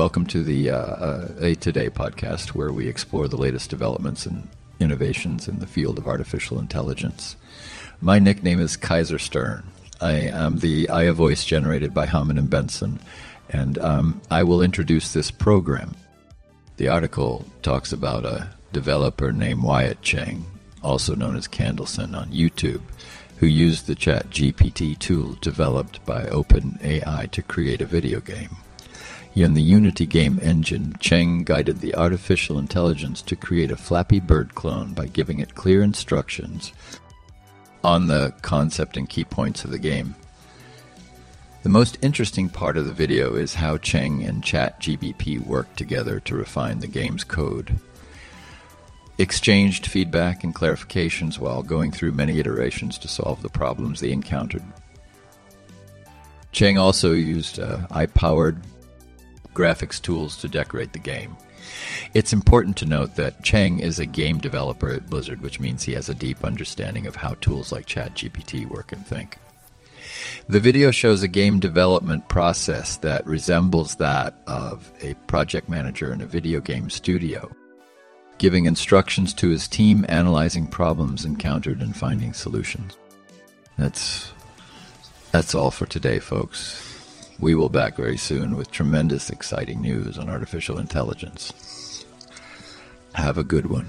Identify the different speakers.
Speaker 1: welcome to the uh, uh, A Today podcast, where we explore the latest developments and innovations in the field of artificial intelligence. My nickname is Kaiser Stern. I am the AI voice generated by Hamann and Benson, and um, I will introduce this program. The article talks about a developer named Wyatt Cheng, also known as Candlesan, on YouTube, who used the ChatGPT tool developed by OpenAI to create a video game. In the Unity game engine, Cheng guided the artificial intelligence to create a Flappy Bird clone by giving it clear instructions on the concept and key points of the game. The most interesting part of the video is how Cheng and ChatGPT worked together to refine the game's code. Exchanged feedback and clarifications while going through many iterations to solve the problems they encountered. Cheng also used uh, eye-powered graphics tools to decorate the game. It's important to note that Cheng is a game developer at Blizzard, which means he has a deep understanding of how tools like ChatGPT work and think. The video shows a game development process that resembles that of a project manager in a video game studio, giving instructions to his team, analyzing problems encountered, and finding solutions. That's that's all for today, folks. We will back very soon with tremendous exciting news on artificial intelligence. Have a good one.